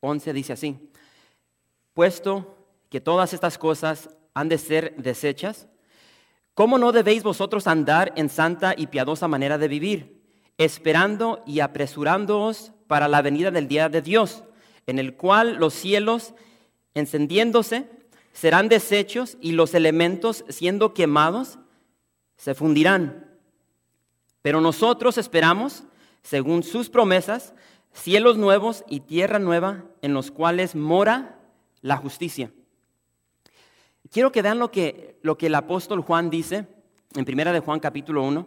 11 dice así, puesto que todas estas cosas han de ser desechas, ¿cómo no debéis vosotros andar en santa y piadosa manera de vivir, esperando y apresurándoos para la venida del día de Dios, en el cual los cielos, encendiéndose, serán deshechos y los elementos, siendo quemados, se fundirán? Pero nosotros esperamos, según sus promesas, cielos nuevos y tierra nueva en los cuales mora la justicia. Quiero que vean lo que, lo que el apóstol Juan dice en primera de Juan capítulo 1,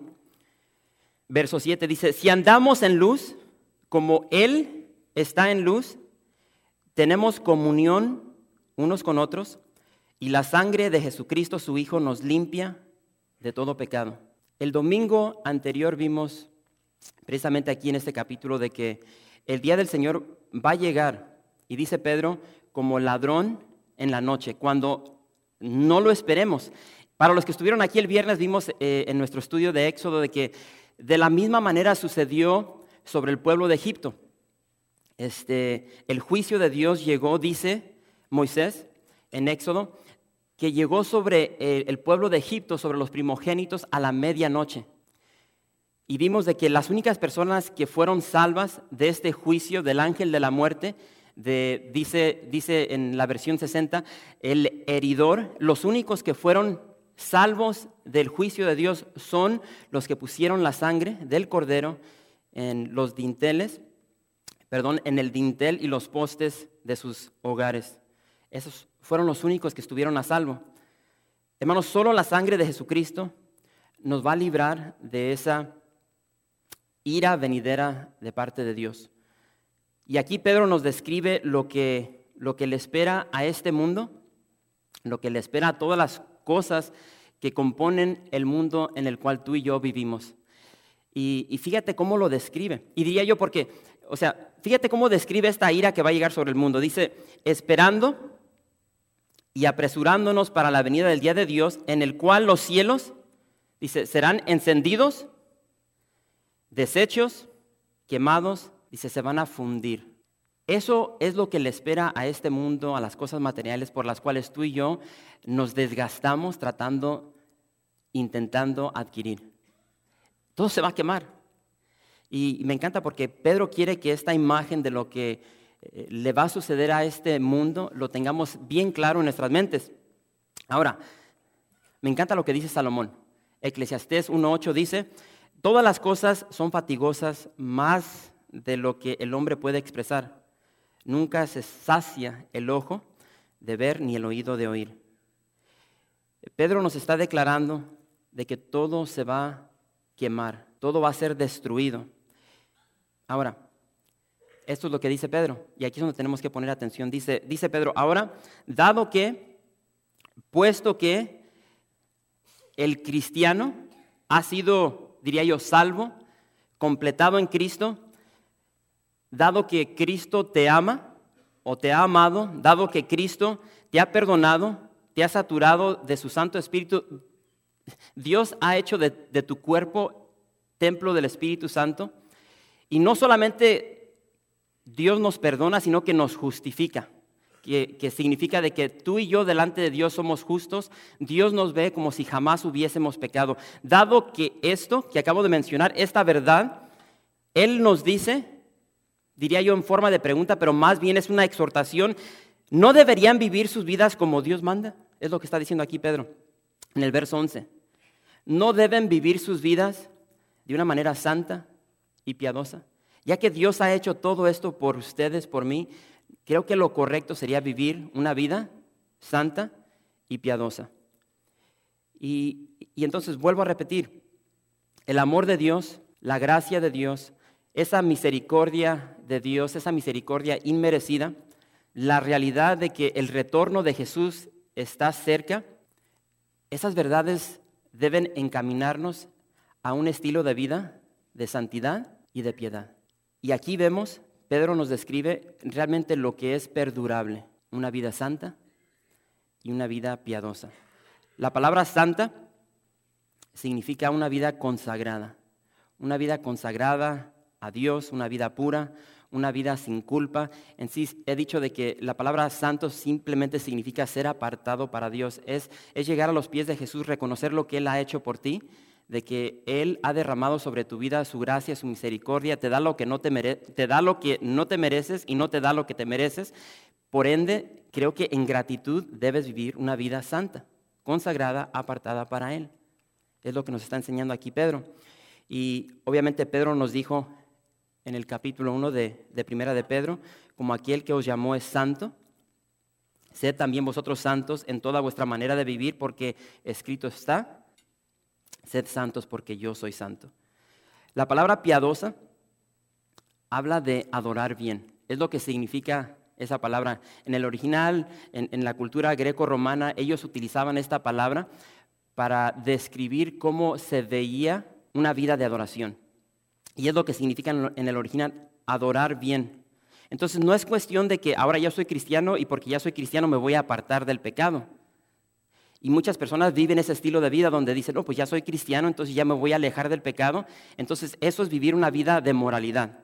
verso 7, dice, si andamos en luz, como Él está en luz, tenemos comunión unos con otros y la sangre de Jesucristo, su Hijo, nos limpia de todo pecado. El domingo anterior vimos precisamente aquí en este capítulo de que el día del Señor va a llegar, y dice Pedro, como ladrón en la noche, cuando no lo esperemos. Para los que estuvieron aquí el viernes vimos eh, en nuestro estudio de Éxodo de que de la misma manera sucedió sobre el pueblo de Egipto. Este, el juicio de Dios llegó, dice Moisés en Éxodo, que llegó sobre eh, el pueblo de Egipto, sobre los primogénitos, a la medianoche y vimos de que las únicas personas que fueron salvas de este juicio del ángel de la muerte, dice, dice en la versión 60, el heridor, los únicos que fueron salvos del juicio de Dios son los que pusieron la sangre del cordero en los dinteles, perdón, en el dintel y los postes de sus hogares. Esos fueron los únicos que estuvieron a salvo. Hermanos, solo la sangre de Jesucristo nos va a librar de esa ira venidera de parte de Dios. Y aquí Pedro nos describe lo que, lo que le espera a este mundo, lo que le espera a todas las cosas que componen el mundo en el cual tú y yo vivimos. Y, fíjate cómo lo describe. Y diría yo porque, o sea, fíjate cómo describe esta ira que va a llegar sobre el mundo. Dice, esperando y apresurándonos para la venida del día de Dios, en el cual los cielos, dice, serán encendidos desechos, quemados, dice, se van a fundir. Eso es lo que le espera a este mundo, a las cosas materiales por las cuales tú y yo nos desgastamos tratando, intentando adquirir. Todo se va a quemar. Y me encanta porque Pedro quiere que esta imagen de lo que eh, le va a suceder a este mundo lo tengamos bien claro en nuestras mentes. Ahora, me encanta lo que dice Salomón. Eclesiastés 1.8 dice, Todas las cosas son fatigosas más de lo que el hombre puede expresar. Nunca se sacia el ojo de ver ni el oído de oír. Pedro nos está declarando de que todo se va a quemar, todo va a ser destruido. Ahora, esto es lo que dice Pedro, y aquí es donde tenemos que poner atención. Dice, dice Pedro, ahora, dado que, puesto que el cristiano ha sido diría yo, salvo, completado en Cristo, dado que Cristo te ama o te ha amado, dado que Cristo te ha perdonado, te ha saturado de su Santo Espíritu, Dios ha hecho de, tu cuerpo templo del Espíritu Santo. Y no solamente Dios nos perdona, sino que nos justifica que, significa de que tú y yo delante de Dios somos justos, Dios nos ve como si jamás hubiésemos pecado. Dado que esto que acabo de mencionar, esta verdad, Él nos dice, diría yo en forma de pregunta, pero más bien es una exhortación, ¿no deberían vivir sus vidas como Dios manda? Es lo que está diciendo aquí Pedro en el verso 11. ¿No deben vivir sus vidas de una manera santa y piadosa? Ya que Dios ha hecho todo esto por ustedes, por mí, creo que lo correcto sería vivir una vida santa y piadosa. Y, entonces vuelvo a repetir, el amor de Dios, la gracia de Dios, esa misericordia de Dios, esa misericordia inmerecida, la realidad de que el retorno de Jesús está cerca, esas verdades deben encaminarnos a un estilo de vida de santidad y de piedad. Y aquí vemos, Pedro nos describe realmente lo que es perdurable, una vida santa y una vida piadosa. La palabra santa significa una vida consagrada, una vida consagrada a Dios, una vida pura, una vida sin culpa. En sí he dicho de que la palabra santo simplemente significa ser apartado para Dios. Es, es llegar a los pies de Jesús, reconocer lo que Él ha hecho por ti, de que Él ha derramado sobre tu vida su gracia, su misericordia, te da lo que no te, te da lo que no te mereces y no te da lo que te mereces. Por ende, creo que en gratitud debes vivir una vida santa, consagrada, apartada para Él. Es lo que nos está enseñando aquí Pedro. Y obviamente Pedro nos dijo en el capítulo 1 de, de Primera de Pedro, como aquel que os llamó es santo, sed también vosotros santos en toda vuestra manera de vivir, porque escrito está, sed santos porque yo soy santo. La palabra piadosa habla de adorar bien, es lo que significa esa palabra. En el original, en, en la cultura greco-romana, ellos utilizaban esta palabra para describir cómo se veía una vida de adoración. Y es lo que significa en el original adorar bien. Entonces no es cuestión de que ahora ya soy cristiano y porque ya soy cristiano me voy a apartar del pecado. Y muchas personas viven ese estilo de vida donde dicen, no, pues ya soy cristiano, entonces ya me voy a alejar del pecado. Entonces eso es vivir una vida de moralidad.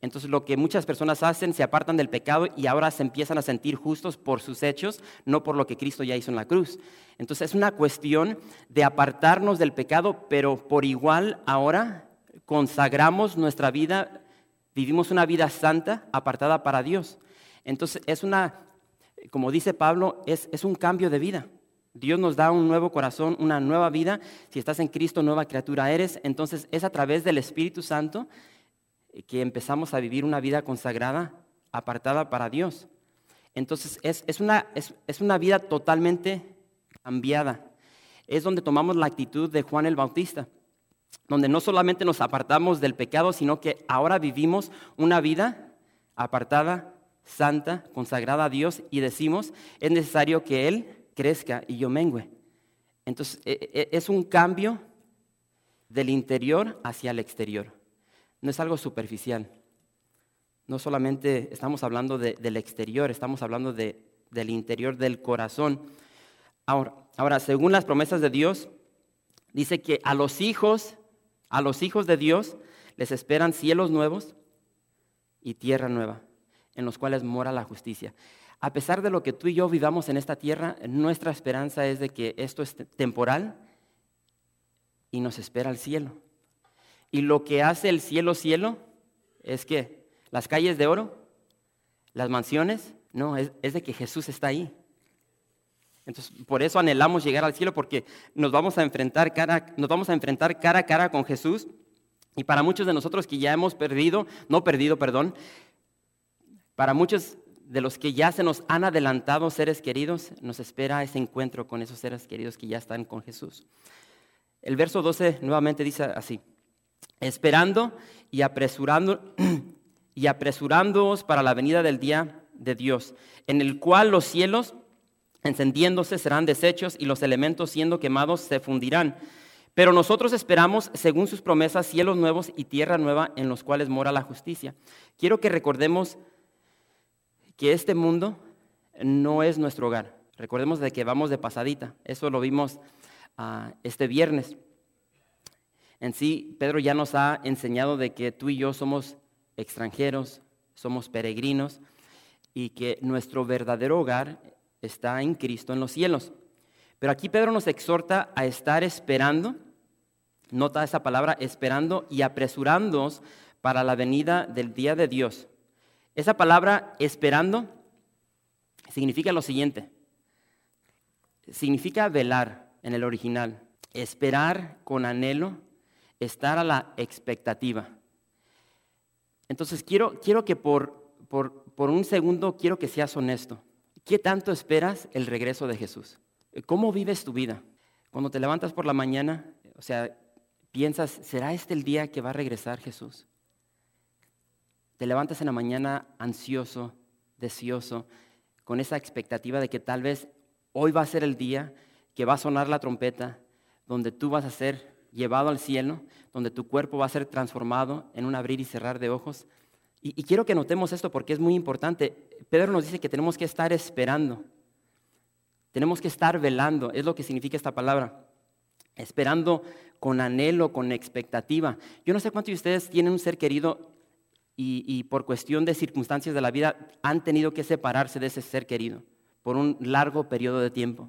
Entonces lo que muchas personas hacen, se apartan del pecado y ahora se empiezan a sentir justos por sus hechos, no por lo que Cristo ya hizo en la cruz. Entonces es una cuestión de apartarnos del pecado, pero por igual ahora consagramos nuestra vida, vivimos una vida santa, apartada para Dios. Entonces es una, como dice Pablo, es, es un cambio de vida. Dios nos da un nuevo corazón, una nueva vida. Si estás en Cristo, nueva criatura eres. Entonces es a través del Espíritu Santo que empezamos a vivir una vida consagrada, apartada para Dios. Entonces es, es, una, es, es una vida totalmente cambiada. Es donde tomamos la actitud de Juan el Bautista donde no solamente nos apartamos del pecado, sino que ahora vivimos una vida apartada, santa, consagrada a Dios y decimos, es necesario que Él crezca y yo mengüe. Entonces, e, e, es un cambio del interior hacia el exterior. No es algo superficial. No solamente estamos hablando del exterior, estamos hablando del interior del corazón. Ahora, ahora, según las promesas de Dios, dice que a los hijos a los hijos de Dios les esperan cielos nuevos y tierra nueva, en los cuales mora la justicia. A pesar de lo que tú y yo vivamos en esta tierra, nuestra esperanza es de que esto es temporal y nos espera el cielo. Y lo que hace el cielo cielo es que las calles de oro, las mansiones, no, es, de que Jesús está ahí. Entonces, por eso anhelamos llegar al cielo, porque nos vamos a enfrentar cara, nos vamos a enfrentar cara a cara con Jesús. Y para muchos de nosotros que ya hemos perdido, no perdido, perdón, para muchos de los que ya se nos han adelantado seres queridos, nos espera ese encuentro con esos seres queridos que ya están con Jesús. El verso 12 nuevamente dice así, esperando y apresurando y apresurándoos para la venida del día de Dios, en el cual los cielos encendiéndose serán deshechos y los elementos siendo quemados se fundirán. Pero nosotros esperamos, según sus promesas, cielos nuevos y tierra nueva en los cuales mora la justicia. Quiero que recordemos que este mundo no es nuestro hogar. Recordemos de que vamos de pasadita. Eso lo vimos ah, este viernes. En sí, Pedro ya nos ha enseñado de que tú y yo somos extranjeros, somos peregrinos y que nuestro verdadero hogar está en Cristo en los cielos. Pero aquí Pedro nos exhorta a estar esperando, nota esa palabra, esperando y apresurándonos para la venida del día de Dios. Esa palabra esperando significa lo siguiente, significa velar en el original, esperar con anhelo, estar a la expectativa. Entonces quiero, quiero que por, por, por un segundo quiero que seas honesto. ¿Qué tanto esperas el regreso de Jesús? ¿Cómo vives tu vida? Cuando te levantas por la mañana, o sea, piensas, ¿será este el día que va a regresar Jesús? Te levantas en la mañana ansioso, deseoso, con esa expectativa de que tal vez hoy va a ser el día que va a sonar la trompeta, donde tú vas a ser llevado al cielo, donde tu cuerpo va a ser transformado en un abrir y cerrar de ojos. Y, quiero que notemos esto porque es muy importante. Pedro nos dice que tenemos que estar esperando, tenemos que estar velando, es lo que significa esta palabra, esperando con anhelo, con expectativa. Yo no sé cuántos de ustedes tienen un ser querido y, por cuestión de circunstancias de la vida han tenido que separarse de ese ser querido por un largo periodo de tiempo.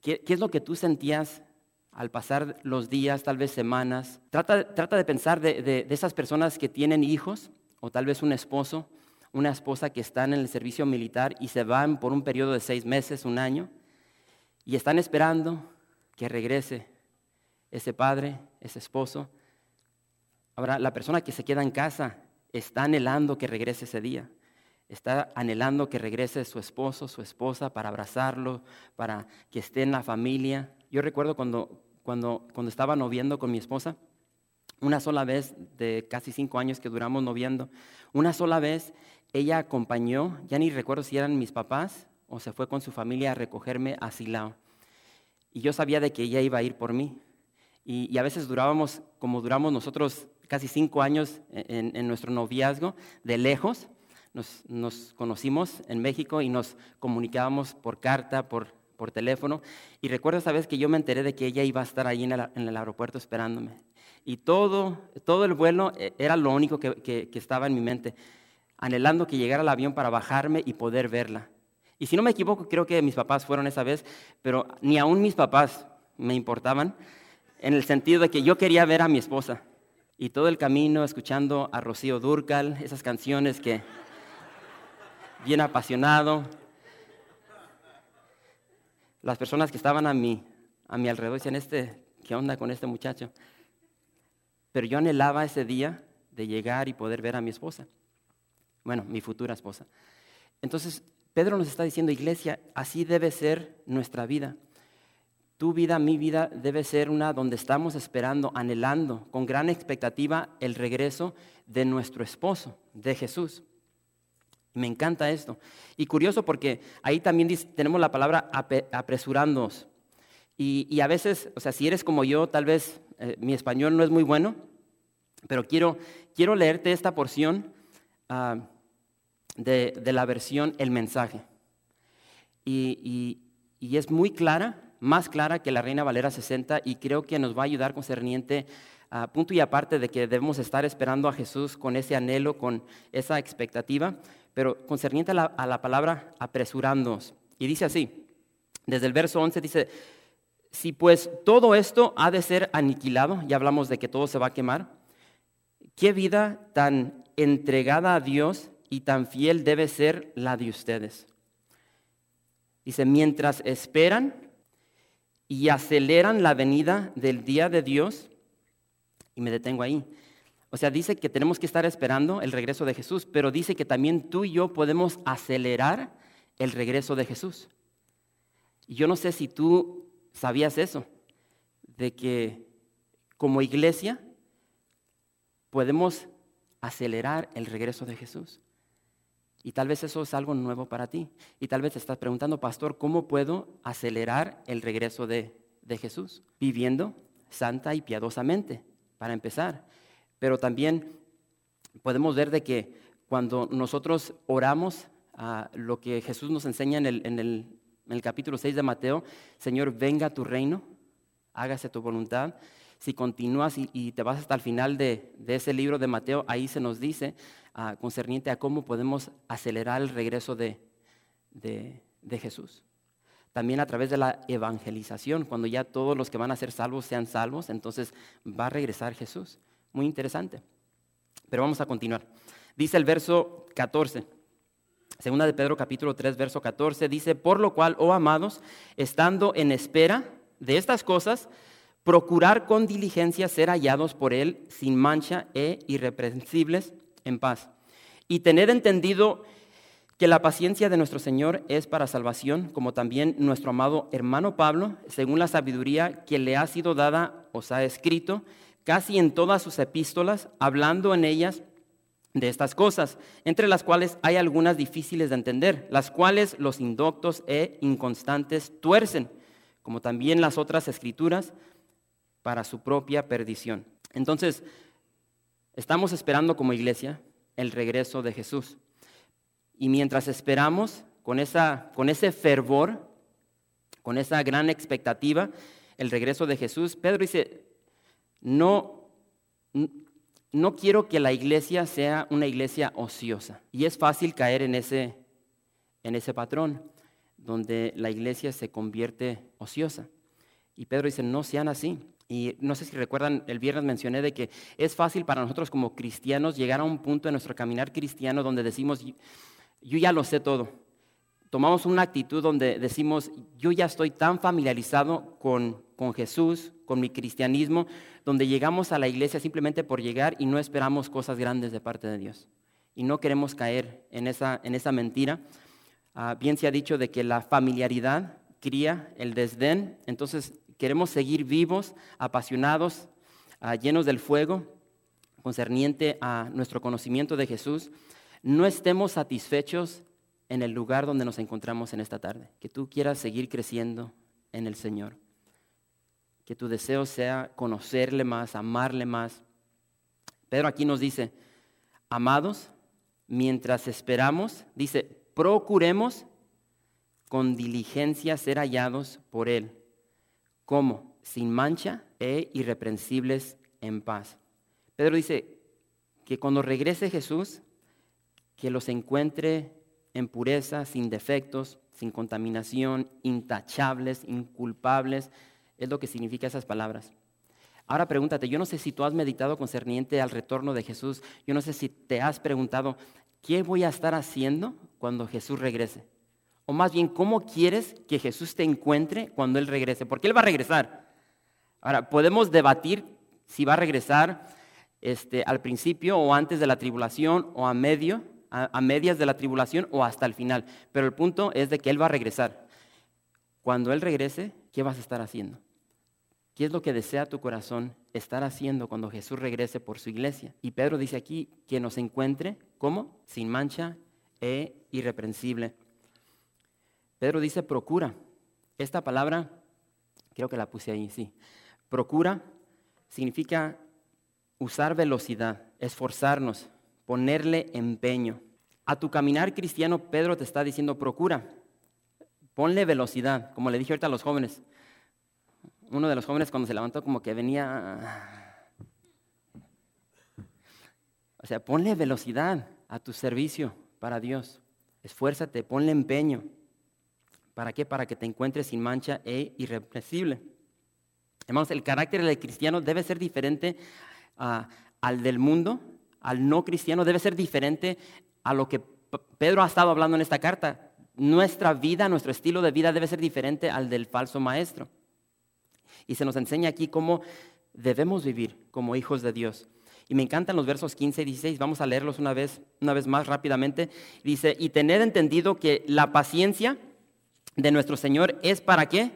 ¿Qué, es lo que tú sentías al pasar los días, tal vez semanas? Trata, trata de pensar de, de, esas personas que tienen hijos o tal vez un esposo, una esposa que están en el servicio militar y se van por un periodo de seis meses, un año, y están esperando que regrese ese padre, ese esposo. Ahora, la persona que se queda en casa está anhelando que regrese ese día está anhelando que regrese su esposo, su esposa, para abrazarlo, para que esté en la familia. Yo recuerdo cuando, cuando, cuando estaba noviando con mi esposa, una sola vez, de casi cinco años que duramos noviando, una sola vez ella acompañó, ya ni recuerdo si eran mis papás o se fue con su familia a recogerme a Silao. Y yo sabía de que ella iba a ir por mí. Y, a veces durábamos, como duramos nosotros casi cinco años en, en nuestro noviazgo, de lejos, nos, conocimos en México y nos comunicábamos por carta, por, por teléfono. Y recuerdo esa vez que yo me enteré de que ella iba a estar ahí en el, aeropuerto esperándome. Y todo, todo el vuelo eh, era lo único que, que, estaba en mi mente, anhelando que llegara el avión para bajarme y poder verla. Y si no me equivoco, creo que mis papás fueron esa vez, pero ni aún mis papás me importaban, en el sentido de que yo quería ver a mi esposa. Y todo el camino escuchando a Rocío Durcal, esas canciones que bien apasionado. Las personas que estaban a mi, a mi alrededor decían, este, ¿qué onda con este muchacho? Pero yo anhelaba ese día de llegar y poder ver a mi esposa. Bueno, mi futura esposa. Entonces, Pedro nos está diciendo, iglesia, así debe ser nuestra vida. Tu vida, mi vida, debe ser una donde estamos esperando, anhelando, con gran expectativa, el regreso de nuestro esposo, de Jesús. Me encanta esto. Y curioso porque ahí también tenemos la palabra apresurándonos. Y, a veces, o sea, si eres como yo, tal vez eh, mi español no es muy bueno, pero quiero, quiero leerte esta porción ah, de, la versión El mensaje. Y, y, es muy clara, más clara que la Reina Valera 60, y creo que nos va a ayudar concerniente a punto y aparte de que debemos estar esperando a Jesús con ese anhelo, con esa expectativa pero concerniente a la, palabra apresurándonos. Y dice así, desde el verso 11 dice, si pues todo esto ha de ser aniquilado, ya hablamos de que todo se va a quemar, ¿qué vida tan entregada a Dios y tan fiel debe ser la de ustedes? Dice, mientras esperan y aceleran la venida del día de Dios, y me detengo ahí, o sea, dice que tenemos que estar esperando el regreso de Jesús, pero dice que también tú y yo podemos acelerar el regreso de Jesús. Y yo no sé si tú sabías eso, de que como iglesia podemos acelerar el regreso de Jesús. Y tal vez eso es algo nuevo para ti. Y tal vez estás preguntando, pastor, ¿cómo puedo acelerar el regreso de, Jesús? Viviendo santa y piadosamente, para empezar. Pero también podemos ver de que cuando nosotros oramos a lo que Jesús nos enseña en el, capítulo 6 de Mateo, Señor, venga tu reino, hágase tu voluntad. Si continúas y, te vas hasta el final de, ese libro de Mateo, ahí se nos dice uh, concerniente a cómo podemos acelerar el regreso de, de Jesús. También a través de la evangelización, cuando ya todos los que van a ser salvos sean salvos, entonces va a regresar Jesús. Muy interesante. Pero vamos a continuar. Dice el verso 14. Segunda de Pedro capítulo 3, verso 14, dice, por lo cual, oh amados, estando en espera de estas cosas, procurar con diligencia ser hallados por Él sin mancha e irreprensibles en paz. Y tener entendido que la paciencia de nuestro Señor es para salvación, como también nuestro amado hermano Pablo, según la sabiduría que le ha sido dada, os ha escrito, casi en todas sus epístolas, hablando en ellas de estas cosas, entre las cuales hay algunas difíciles de entender, las cuales los indoctos e inconstantes tuercen, como también las otras escrituras, para su propia perdición. Entonces, estamos esperando como iglesia el regreso de Jesús. Y mientras esperamos con, esa, con ese fervor, con esa gran expectativa, el regreso de Jesús, Pedro dice, no, no quiero que la iglesia sea una iglesia ociosa. Y es fácil caer en ese, en ese patrón, donde la iglesia se convierte ociosa. Y Pedro dice, no sean así. Y no sé si recuerdan, el viernes mencioné de que es fácil para nosotros como cristianos llegar a un punto en nuestro caminar cristiano donde decimos, yo ya lo sé todo. Tomamos una actitud donde decimos, yo ya estoy tan familiarizado con, con Jesús, con mi cristianismo, donde llegamos a la iglesia simplemente por llegar y no esperamos cosas grandes de parte de Dios. Y no queremos caer en esa, en esa mentira. Ah, bien se ha dicho de que la familiaridad cría el desdén, entonces queremos seguir vivos, apasionados, ah, llenos del fuego, concerniente a nuestro conocimiento de Jesús. No estemos satisfechos en el lugar donde nos encontramos en esta tarde, que tú quieras seguir creciendo en el Señor que tu deseo sea conocerle más, amarle más. Pedro aquí nos dice, amados, mientras esperamos, dice, procuremos con diligencia ser hallados por Él, como sin mancha e irreprensibles en paz. Pedro dice que cuando regrese Jesús, que los encuentre en pureza, sin defectos, sin contaminación, intachables, inculpables, es lo que significa esas palabras. Ahora pregúntate, yo no sé si tú has meditado concerniente al retorno de Jesús, yo no sé si te has preguntado, ¿qué voy a estar haciendo cuando Jesús regrese? O más bien, ¿cómo quieres que Jesús te encuentre cuando Él regrese? Porque Él va a regresar. Ahora, podemos debatir si va a regresar este, al principio o antes de la tribulación o a medio, a medias de la tribulación o hasta el final. Pero el punto es de que Él va a regresar. Cuando Él regrese, ¿qué vas a estar haciendo? ¿Qué es lo que desea tu corazón estar haciendo cuando Jesús regrese por su iglesia? Y Pedro dice aquí que nos encuentre, ¿cómo? Sin mancha e irreprensible. Pedro dice procura. Esta palabra, creo que la puse ahí, sí. Procura significa usar velocidad, esforzarnos, ponerle empeño. A tu caminar cristiano, Pedro te está diciendo procura. Ponle velocidad, como le dije ahorita a los jóvenes uno de los jóvenes cuando se levantó como que venía... O sea, ponle velocidad a tu servicio para Dios. Esfuérzate, ponle empeño. ¿Para qué? Para que te encuentres sin mancha e irrepresible. Hermanos, el carácter del cristiano debe ser diferente al del mundo, al no cristiano, debe ser diferente a lo que Pedro ha estado hablando en esta carta. Nuestra vida, nuestro estilo de vida debe ser diferente al del falso maestro. Y se nos enseña aquí cómo debemos vivir como hijos de Dios. Y me encantan los versos 15 y 16, vamos a leerlos una vez, una vez más rápidamente. Dice, y tener entendido que la paciencia de nuestro Señor es para qué?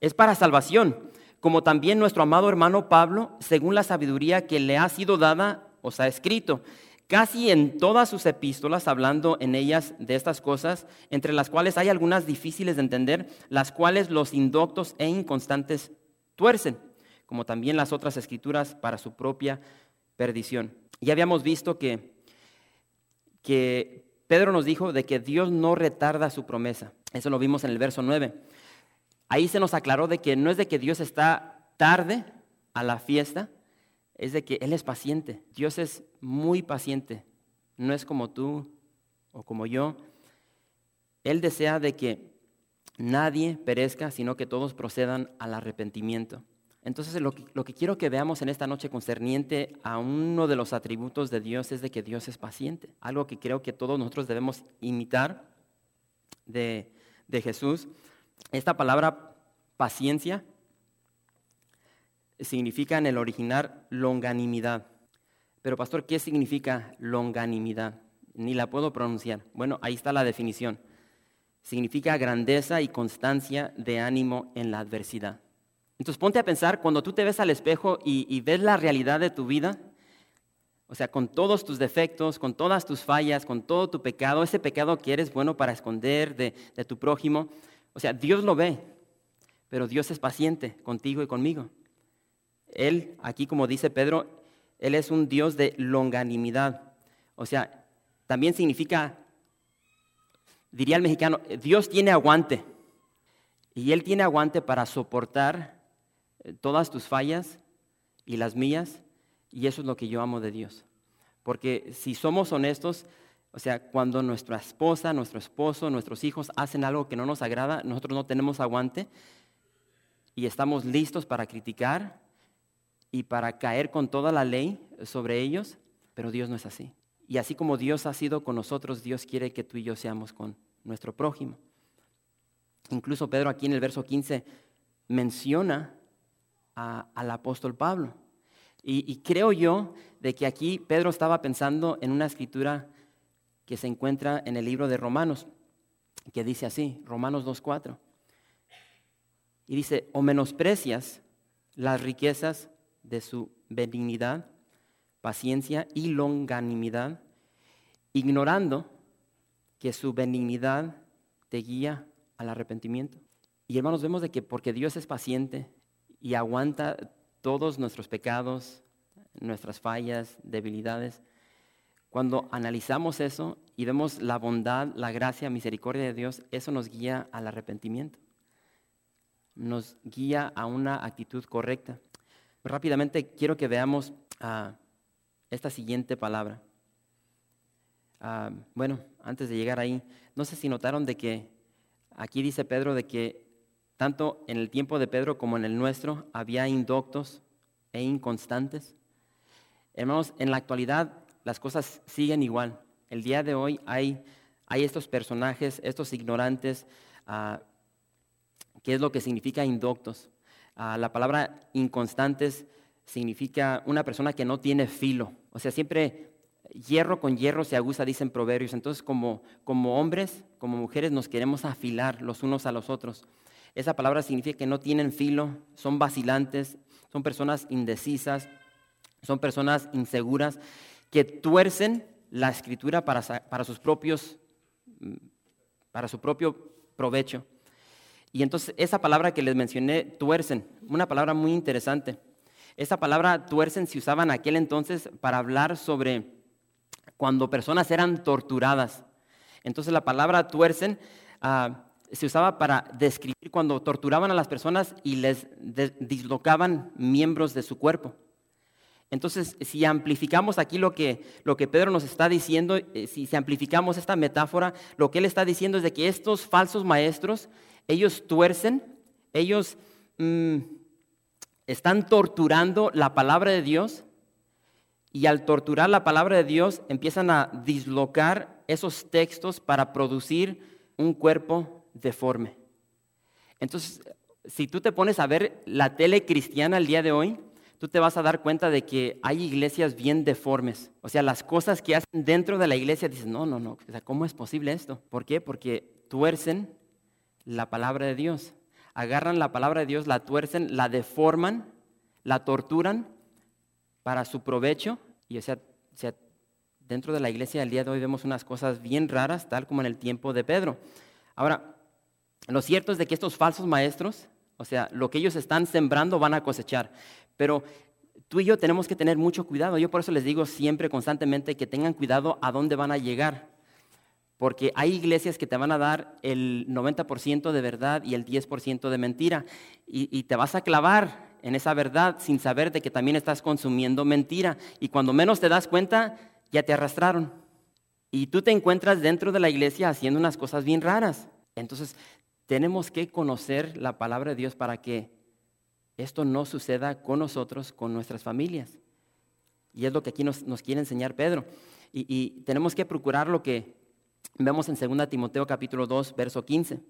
Es para salvación, como también nuestro amado hermano Pablo, según la sabiduría que le ha sido dada, os ha escrito. Casi en todas sus epístolas, hablando en ellas de estas cosas, entre las cuales hay algunas difíciles de entender, las cuales los indoctos e inconstantes tuercen, como también las otras escrituras para su propia perdición. Ya habíamos visto que, que Pedro nos dijo de que Dios no retarda su promesa. Eso lo vimos en el verso 9. Ahí se nos aclaró de que no es de que Dios está tarde a la fiesta, es de que Él es paciente. Dios es muy paciente. No es como tú o como yo. Él desea de que nadie perezca, sino que todos procedan al arrepentimiento. Entonces lo que, quiero que veamos en esta noche concerniente a uno de los atributos de Dios es de que Dios es paciente. Algo que creo que todos nosotros debemos imitar de, de Jesús. Esta palabra paciencia significa en el original longanimidad. Pero pastor, ¿qué significa longanimidad? Ni la puedo pronunciar. Bueno, ahí está la definición significa grandeza y constancia de ánimo en la adversidad. Entonces ponte a pensar, cuando tú te ves al espejo y, ves la realidad de tu vida, O sea, con todos tus defectos, con todas tus fallas, con todo tu pecado, ese pecado que eres bueno para esconder de, tu prójimo. O sea, Dios lo ve, pero Dios es paciente contigo y conmigo. Él, aquí como dice Pedro, Él es un Dios de longanimidad. O sea, también significa, diría el mexicano, Dios tiene aguante. Y Él tiene aguante para soportar eh, todas tus fallas y las mías. Y eso es lo que yo amo de Dios. Porque si somos honestos, o sea, cuando nuestra esposa, nuestro esposo, nuestros hijos hacen algo que no nos agrada, nosotros no tenemos aguante y estamos listos para criticar y para caer con toda la ley sobre ellos, pero Dios no es así. Y así como Dios ha sido con nosotros, Dios quiere que tú y yo seamos con nuestro prójimo. Incluso Pedro aquí en el verso 15 menciona al apóstol Pablo. Y, creo yo de que aquí Pedro estaba pensando en una escritura que se encuentra en el libro de Romanos, que dice así, Romanos 2.4. Y dice, o menosprecias las riquezas de su benignidad, paciencia y longanimidad, ignorando que su benignidad te guía al arrepentimiento. Y hermanos, vemos de que porque Dios es paciente y aguanta todos nuestros pecados, nuestras fallas, debilidades, cuando analizamos eso y vemos la bondad, la gracia, misericordia de Dios, eso nos guía al arrepentimiento. Nos guía a una actitud correcta. Rápidamente quiero que veamos ah, esta siguiente palabra. Ah, bueno, antes de llegar ahí, no sé si notaron de que aquí dice Pedro de que tanto en el tiempo de Pedro como en el nuestro había indoctos e inconstantes. Hermanos, en la actualidad las cosas siguen igual. El día de hoy hay, hay estos personajes, estos ignorantes, uh, ¿qué es lo que significa indoctos? Ah, la palabra inconstantes significa una persona que no tiene filo. O sea, siempre hierro con hierro se aguza, dicen proverbios. Entonces, como, como hombres, como mujeres, nos queremos afilar los unos a los otros. Esa palabra significa que no tienen filo, son vacilantes, son personas indecisas, son personas inseguras, que tuercen la escritura para, para sus propios, para su propio provecho. Y entonces esa palabra que les mencioné, tuercen, una palabra muy interesante. Esa palabra tuercen se usaba en aquel entonces para hablar sobre cuando personas eran torturadas. Entonces la palabra tuercen ah, se usaba para describir cuando torturaban a las personas y les dislocaban miembros de su cuerpo. Entonces, si amplificamos aquí lo que, lo que Pedro nos está diciendo, eh, si, amplificamos esta metáfora, lo que él está diciendo es de que estos falsos maestros ellos tuercen, ellos mm, están torturando la palabra de Dios y al torturar la palabra de Dios empiezan a dislocar esos textos para producir un cuerpo deforme. Entonces, si tú te pones a ver la tele cristiana el día de hoy, tú te vas a dar cuenta de que hay iglesias bien deformes. O sea, las cosas que hacen dentro de la iglesia, dices, no, no, no, ¿cómo es posible esto? ¿Por qué? Porque tuercen la palabra de Dios. Agarran la palabra de Dios, la tuercen, la deforman, la torturan para su provecho. Y o sea, dentro de la iglesia del día de hoy vemos unas cosas bien raras, tal como en el tiempo de Pedro. Ahora, lo cierto es de que estos falsos maestros, o sea, lo que ellos están sembrando van a cosechar. Pero tú y yo tenemos que tener mucho cuidado. Yo por eso les digo siempre, constantemente, que tengan cuidado a dónde van a llegar. Porque hay iglesias que te van a dar el 90% de verdad y el 10% de mentira. Y, te vas a clavar en esa verdad sin saber de que también estás consumiendo mentira. Y cuando menos te das cuenta, ya te arrastraron. Y tú te encuentras dentro de la iglesia haciendo unas cosas bien raras. Entonces, tenemos que conocer la palabra de Dios para que esto no suceda con nosotros, con nuestras familias. Y es lo que aquí nos, quiere enseñar Pedro. y tenemos que procurar lo que Vemos en 2 Timoteo capítulo 2, verso 15,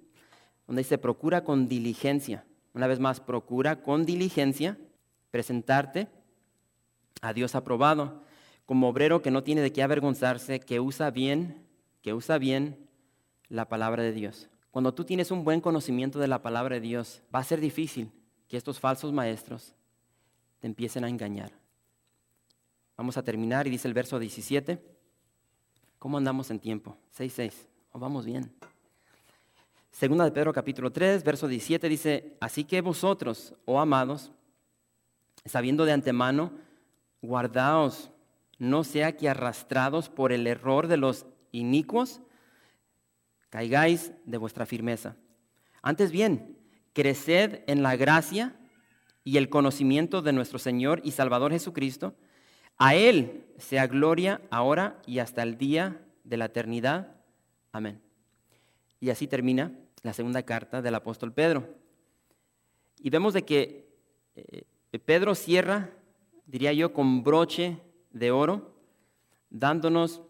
donde dice, procura con diligencia, una vez más, procura con diligencia presentarte a Dios aprobado, como obrero que no tiene de qué avergonzarse, que usa bien, que usa bien la palabra de Dios. Cuando tú tienes un buen conocimiento de la palabra de Dios, va a ser difícil que estos falsos maestros te empiecen a engañar. Vamos a terminar y dice el verso 17. ¿Cómo andamos en tiempo? 6.6. ¿O vamos bien? Segunda de Pedro capítulo 3, verso 17 dice, así que vosotros, oh amados, sabiendo de antemano, guardaos, no sea que arrastrados por el error de los inicuos, caigáis de vuestra firmeza. Antes bien, creced en la gracia y el conocimiento de nuestro Señor y Salvador Jesucristo. A Él sea gloria ahora y hasta el día de la eternidad. Amén. Y así termina la segunda carta del apóstol Pedro. Y vemos de que eh, Pedro cierra, diría yo, con broche de oro, dándonos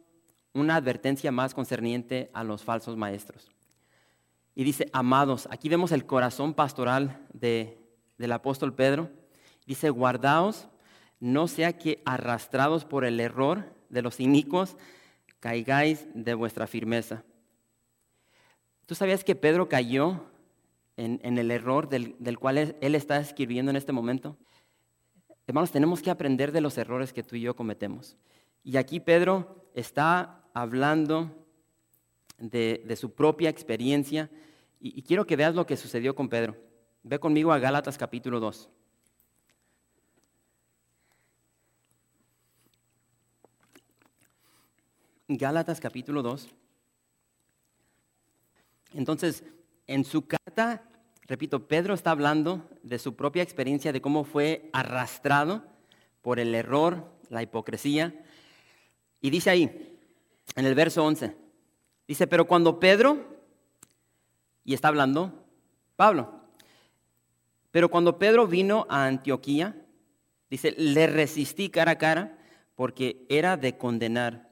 una advertencia más concerniente a los falsos maestros. Y dice, amados, aquí vemos el corazón pastoral del apóstol Pedro. Dice, guardaos, no sea que arrastrados por el error de los inicuos, caigáis de vuestra firmeza. ¿Tú sabías que Pedro cayó en, el error del, cual él, está escribiendo en este momento? Hermanos, tenemos que aprender de los errores que tú y yo cometemos. Y aquí Pedro está hablando de, su propia experiencia y, y, quiero que veas lo que sucedió con Pedro. Ve conmigo a Gálatas capítulo 2. Gálatas capítulo 2. Entonces, en su carta, repito, Pedro está hablando de su propia experiencia, de cómo fue arrastrado por el error, la hipocresía. Y dice ahí, en el verso 11, dice, pero cuando Pedro, y está hablando Pablo, pero cuando Pedro vino a Antioquía, dice, le resistí cara a cara porque era de condenar.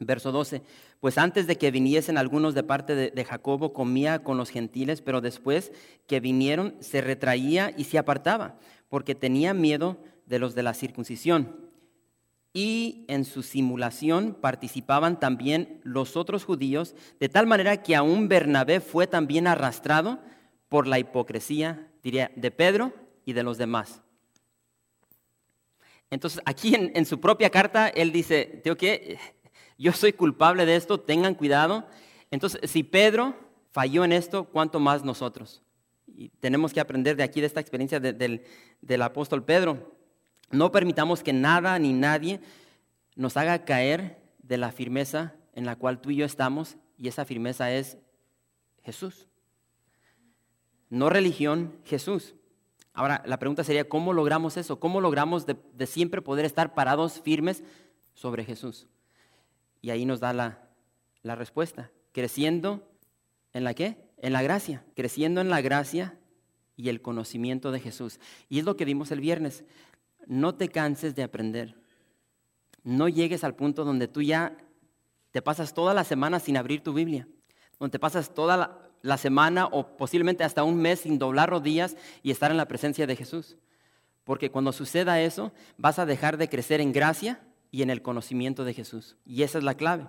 Verso 12, pues antes de que viniesen algunos de parte de, Jacobo, comía con los gentiles, pero después que vinieron se retraía y se apartaba, porque tenía miedo de los de la circuncisión. Y en su simulación participaban también los otros judíos, de tal manera que aún Bernabé fue también arrastrado por la hipocresía, diría, de Pedro y de los demás. Entonces, aquí en, su propia carta, él dice, que yo soy culpable de esto, tengan cuidado. Entonces, si Pedro falló en esto, ¿cuánto más nosotros? Y tenemos que aprender de aquí, de esta experiencia del, del apóstol Pedro. No permitamos que nada ni nadie nos haga caer de la firmeza en la cual tú y yo estamos, y esa firmeza es Jesús. No religión, Jesús. Ahora, la pregunta sería, ¿cómo logramos eso? ¿Cómo logramos de, siempre poder estar parados firmes sobre Jesús? Y ahí nos da la, respuesta. Creciendo en la qué? En la gracia. Creciendo en la gracia y el conocimiento de Jesús. Y es lo que vimos el viernes. No te canses de aprender. No llegues al punto donde tú ya te pasas toda la semana sin abrir tu Biblia. Donde te pasas toda la, la semana o posiblemente hasta un mes sin doblar rodillas y estar en la presencia de Jesús. Porque cuando suceda eso, vas a dejar de crecer en gracia y en el conocimiento de Jesús. Y esa es la clave.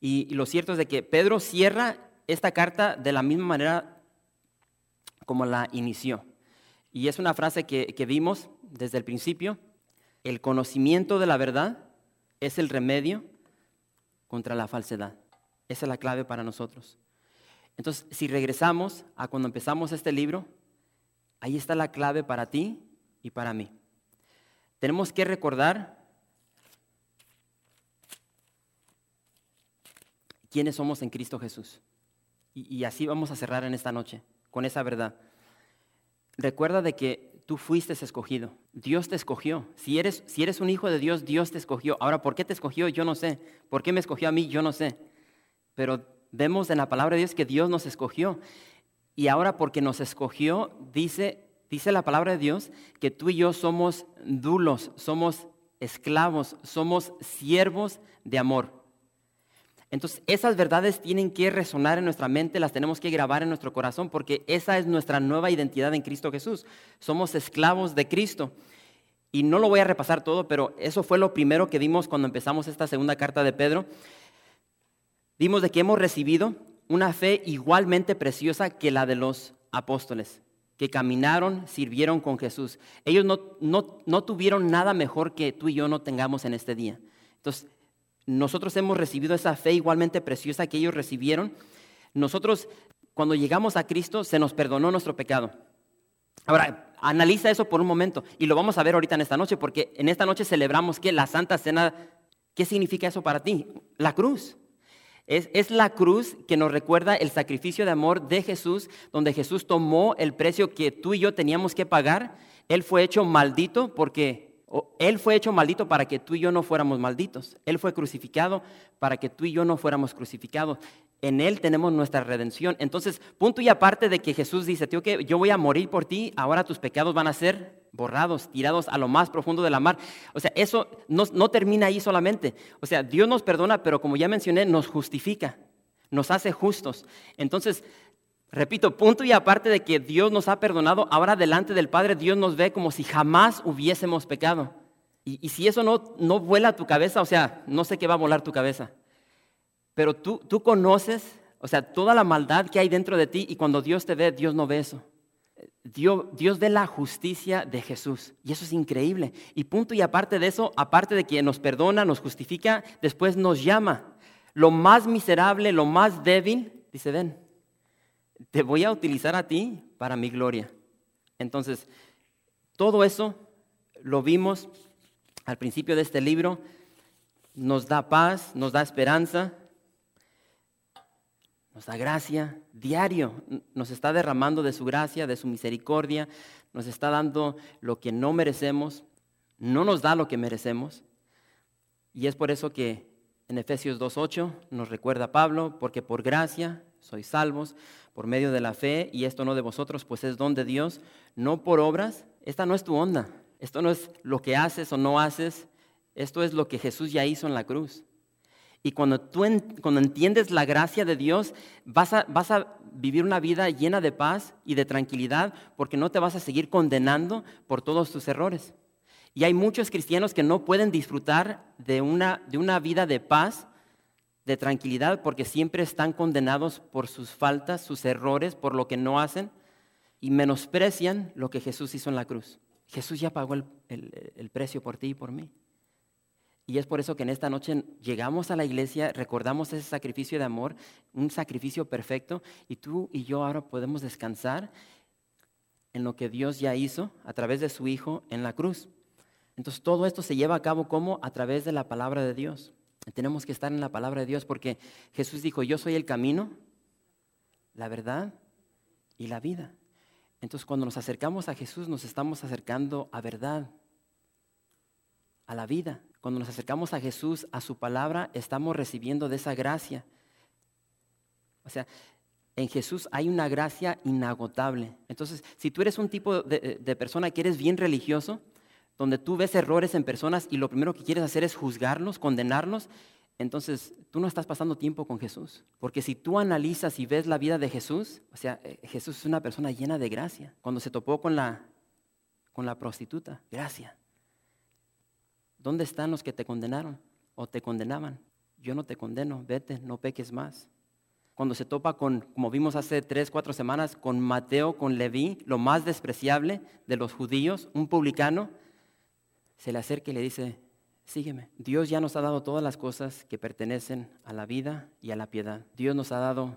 Y, lo cierto es de que Pedro cierra esta carta de la misma manera como la inició. Y es una frase que, que vimos desde el principio. El conocimiento de la verdad es el remedio contra la falsedad. Esa es la clave para nosotros. Entonces, si regresamos a cuando empezamos este libro, ahí está la clave para ti y para mí. Tenemos que recordar quiénes somos en Cristo Jesús. Y, así vamos a cerrar en esta noche, con esa verdad. Recuerda de que tú fuiste escogido. Dios te escogió. Si eres, si eres un hijo de Dios, Dios te escogió. Ahora, ¿por qué te escogió? Yo no sé. ¿Por qué me escogió a mí? Yo no sé. Pero vemos en la palabra de Dios que Dios nos escogió. Y ahora porque nos escogió, dice, dice la palabra de Dios que tú y yo somos dulos, somos esclavos, somos siervos de amor. Entonces, esas verdades tienen que resonar en nuestra mente, las tenemos que grabar en nuestro corazón, porque esa es nuestra nueva identidad en Cristo Jesús. Somos esclavos de Cristo. Y no lo voy a repasar todo, pero eso fue lo primero que vimos cuando empezamos esta segunda carta de Pedro. Vimos de que hemos recibido una fe igualmente preciosa que la de los apóstoles. que caminaron, sirvieron con Jesús. Ellos no, no, no tuvieron nada mejor que tú y yo no tengamos en este día. Entonces, nosotros hemos recibido esa fe igualmente preciosa que ellos recibieron. Nosotros, cuando llegamos a Cristo, se nos perdonó nuestro pecado. Ahora, analiza eso por un momento y lo vamos a ver ahorita en esta noche, porque en esta noche celebramos que la Santa Cena, ¿qué significa eso para ti? La cruz. Es, la cruz que nos recuerda el sacrificio de amor de Jesús, donde Jesús tomó el precio que tú y yo teníamos que pagar. Él fue hecho maldito porque Él fue hecho maldito para que tú y yo no fuéramos malditos. Él fue crucificado para que tú y yo no fuéramos crucificados. En Él tenemos nuestra redención. Entonces, punto y aparte de que Jesús dice, tío, que yo voy a morir por ti, ahora tus pecados van a ser borrados, tirados a lo más profundo de la mar. O sea, eso no, no termina ahí solamente. O sea, Dios nos perdona, pero como ya mencioné, nos justifica, nos hace justos. Entonces, repito, punto y aparte de que Dios nos ha perdonado, ahora delante del Padre Dios nos ve como si jamás hubiésemos pecado. Y, si eso no, no vuela a tu cabeza, o sea, no sé qué va a volar tu cabeza. Pero tú, tú conoces, o sea, toda la maldad que hay dentro de ti y cuando Dios te ve, Dios no ve eso. Dios, Dios ve la justicia de Jesús y eso es increíble. Y punto y aparte de eso, aparte de que nos perdona, nos justifica, después nos llama. Lo más miserable, lo más débil, dice, ven, te voy a utilizar a ti para mi gloria. Entonces, todo eso lo vimos al principio de este libro, nos da paz, nos da esperanza, nos da gracia diario, nos está derramando de su gracia, de su misericordia, nos está dando lo que no merecemos, no nos da lo que merecemos. Y es por eso que en Efesios 2.8 nos recuerda Pablo, porque por gracia sois salvos por medio de la fe, y esto no de vosotros, pues es don de Dios, no por obras. Esta no es tu onda, esto no es lo que haces o no haces, esto es lo que Jesús ya hizo en la cruz. Y cuando tú cuando entiendes la gracia de Dios, vas a, vas a vivir una vida llena de paz y de tranquilidad porque no te vas a seguir condenando por todos tus errores. Y hay muchos cristianos que no pueden disfrutar de una, de una vida de paz, de tranquilidad, porque siempre están condenados por sus faltas, sus errores, por lo que no hacen, y menosprecian lo que Jesús hizo en la cruz. Jesús ya pagó el precio por ti y por mí. Y es por eso que en esta noche llegamos a la iglesia, recordamos ese sacrificio de amor, un sacrificio perfecto, y tú y yo ahora podemos descansar en lo que Dios ya hizo a través de su Hijo en la cruz. Entonces todo esto se lleva a cabo como a través de la palabra de Dios. Tenemos que estar en la palabra de Dios porque Jesús dijo, yo soy el camino, la verdad y la vida. Entonces cuando nos acercamos a Jesús nos estamos acercando a verdad, a la vida. Cuando nos acercamos a Jesús, a su palabra, estamos recibiendo de esa gracia. O sea, en Jesús hay una gracia inagotable. Entonces, si tú eres un tipo de, persona que eres bien religioso, donde tú ves errores en personas y lo primero que quieres hacer es juzgarlos, condenarlos, entonces tú no estás pasando tiempo con Jesús. Porque si tú analizas y ves la vida de Jesús, o sea, eh, Jesús es una persona llena de gracia. Cuando se topó con la, con la prostituta, gracia. ¿Dónde están los que te condenaron o te condenaban? Yo no te condeno, vete, no peques más. Cuando se topa con, como vimos hace tres, cuatro semanas, con Mateo, con Leví, lo más despreciable de los judíos, un publicano, se le acerca y le dice, sígueme. Dios ya nos ha dado todas las cosas que pertenecen a la vida y a la piedad. Dios nos ha dado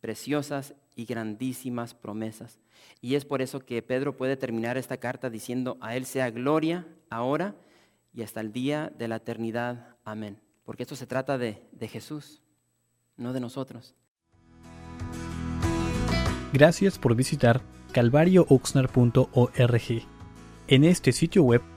preciosas y grandísimas promesas. Y es por eso que Pedro puede terminar esta carta diciendo, a Él sea gloria ahora y hasta el día de la eternidad. Amén. Porque esto se trata de, de Jesús, no de nosotros. Gracias por visitar calvariooxnar.org. En este sitio web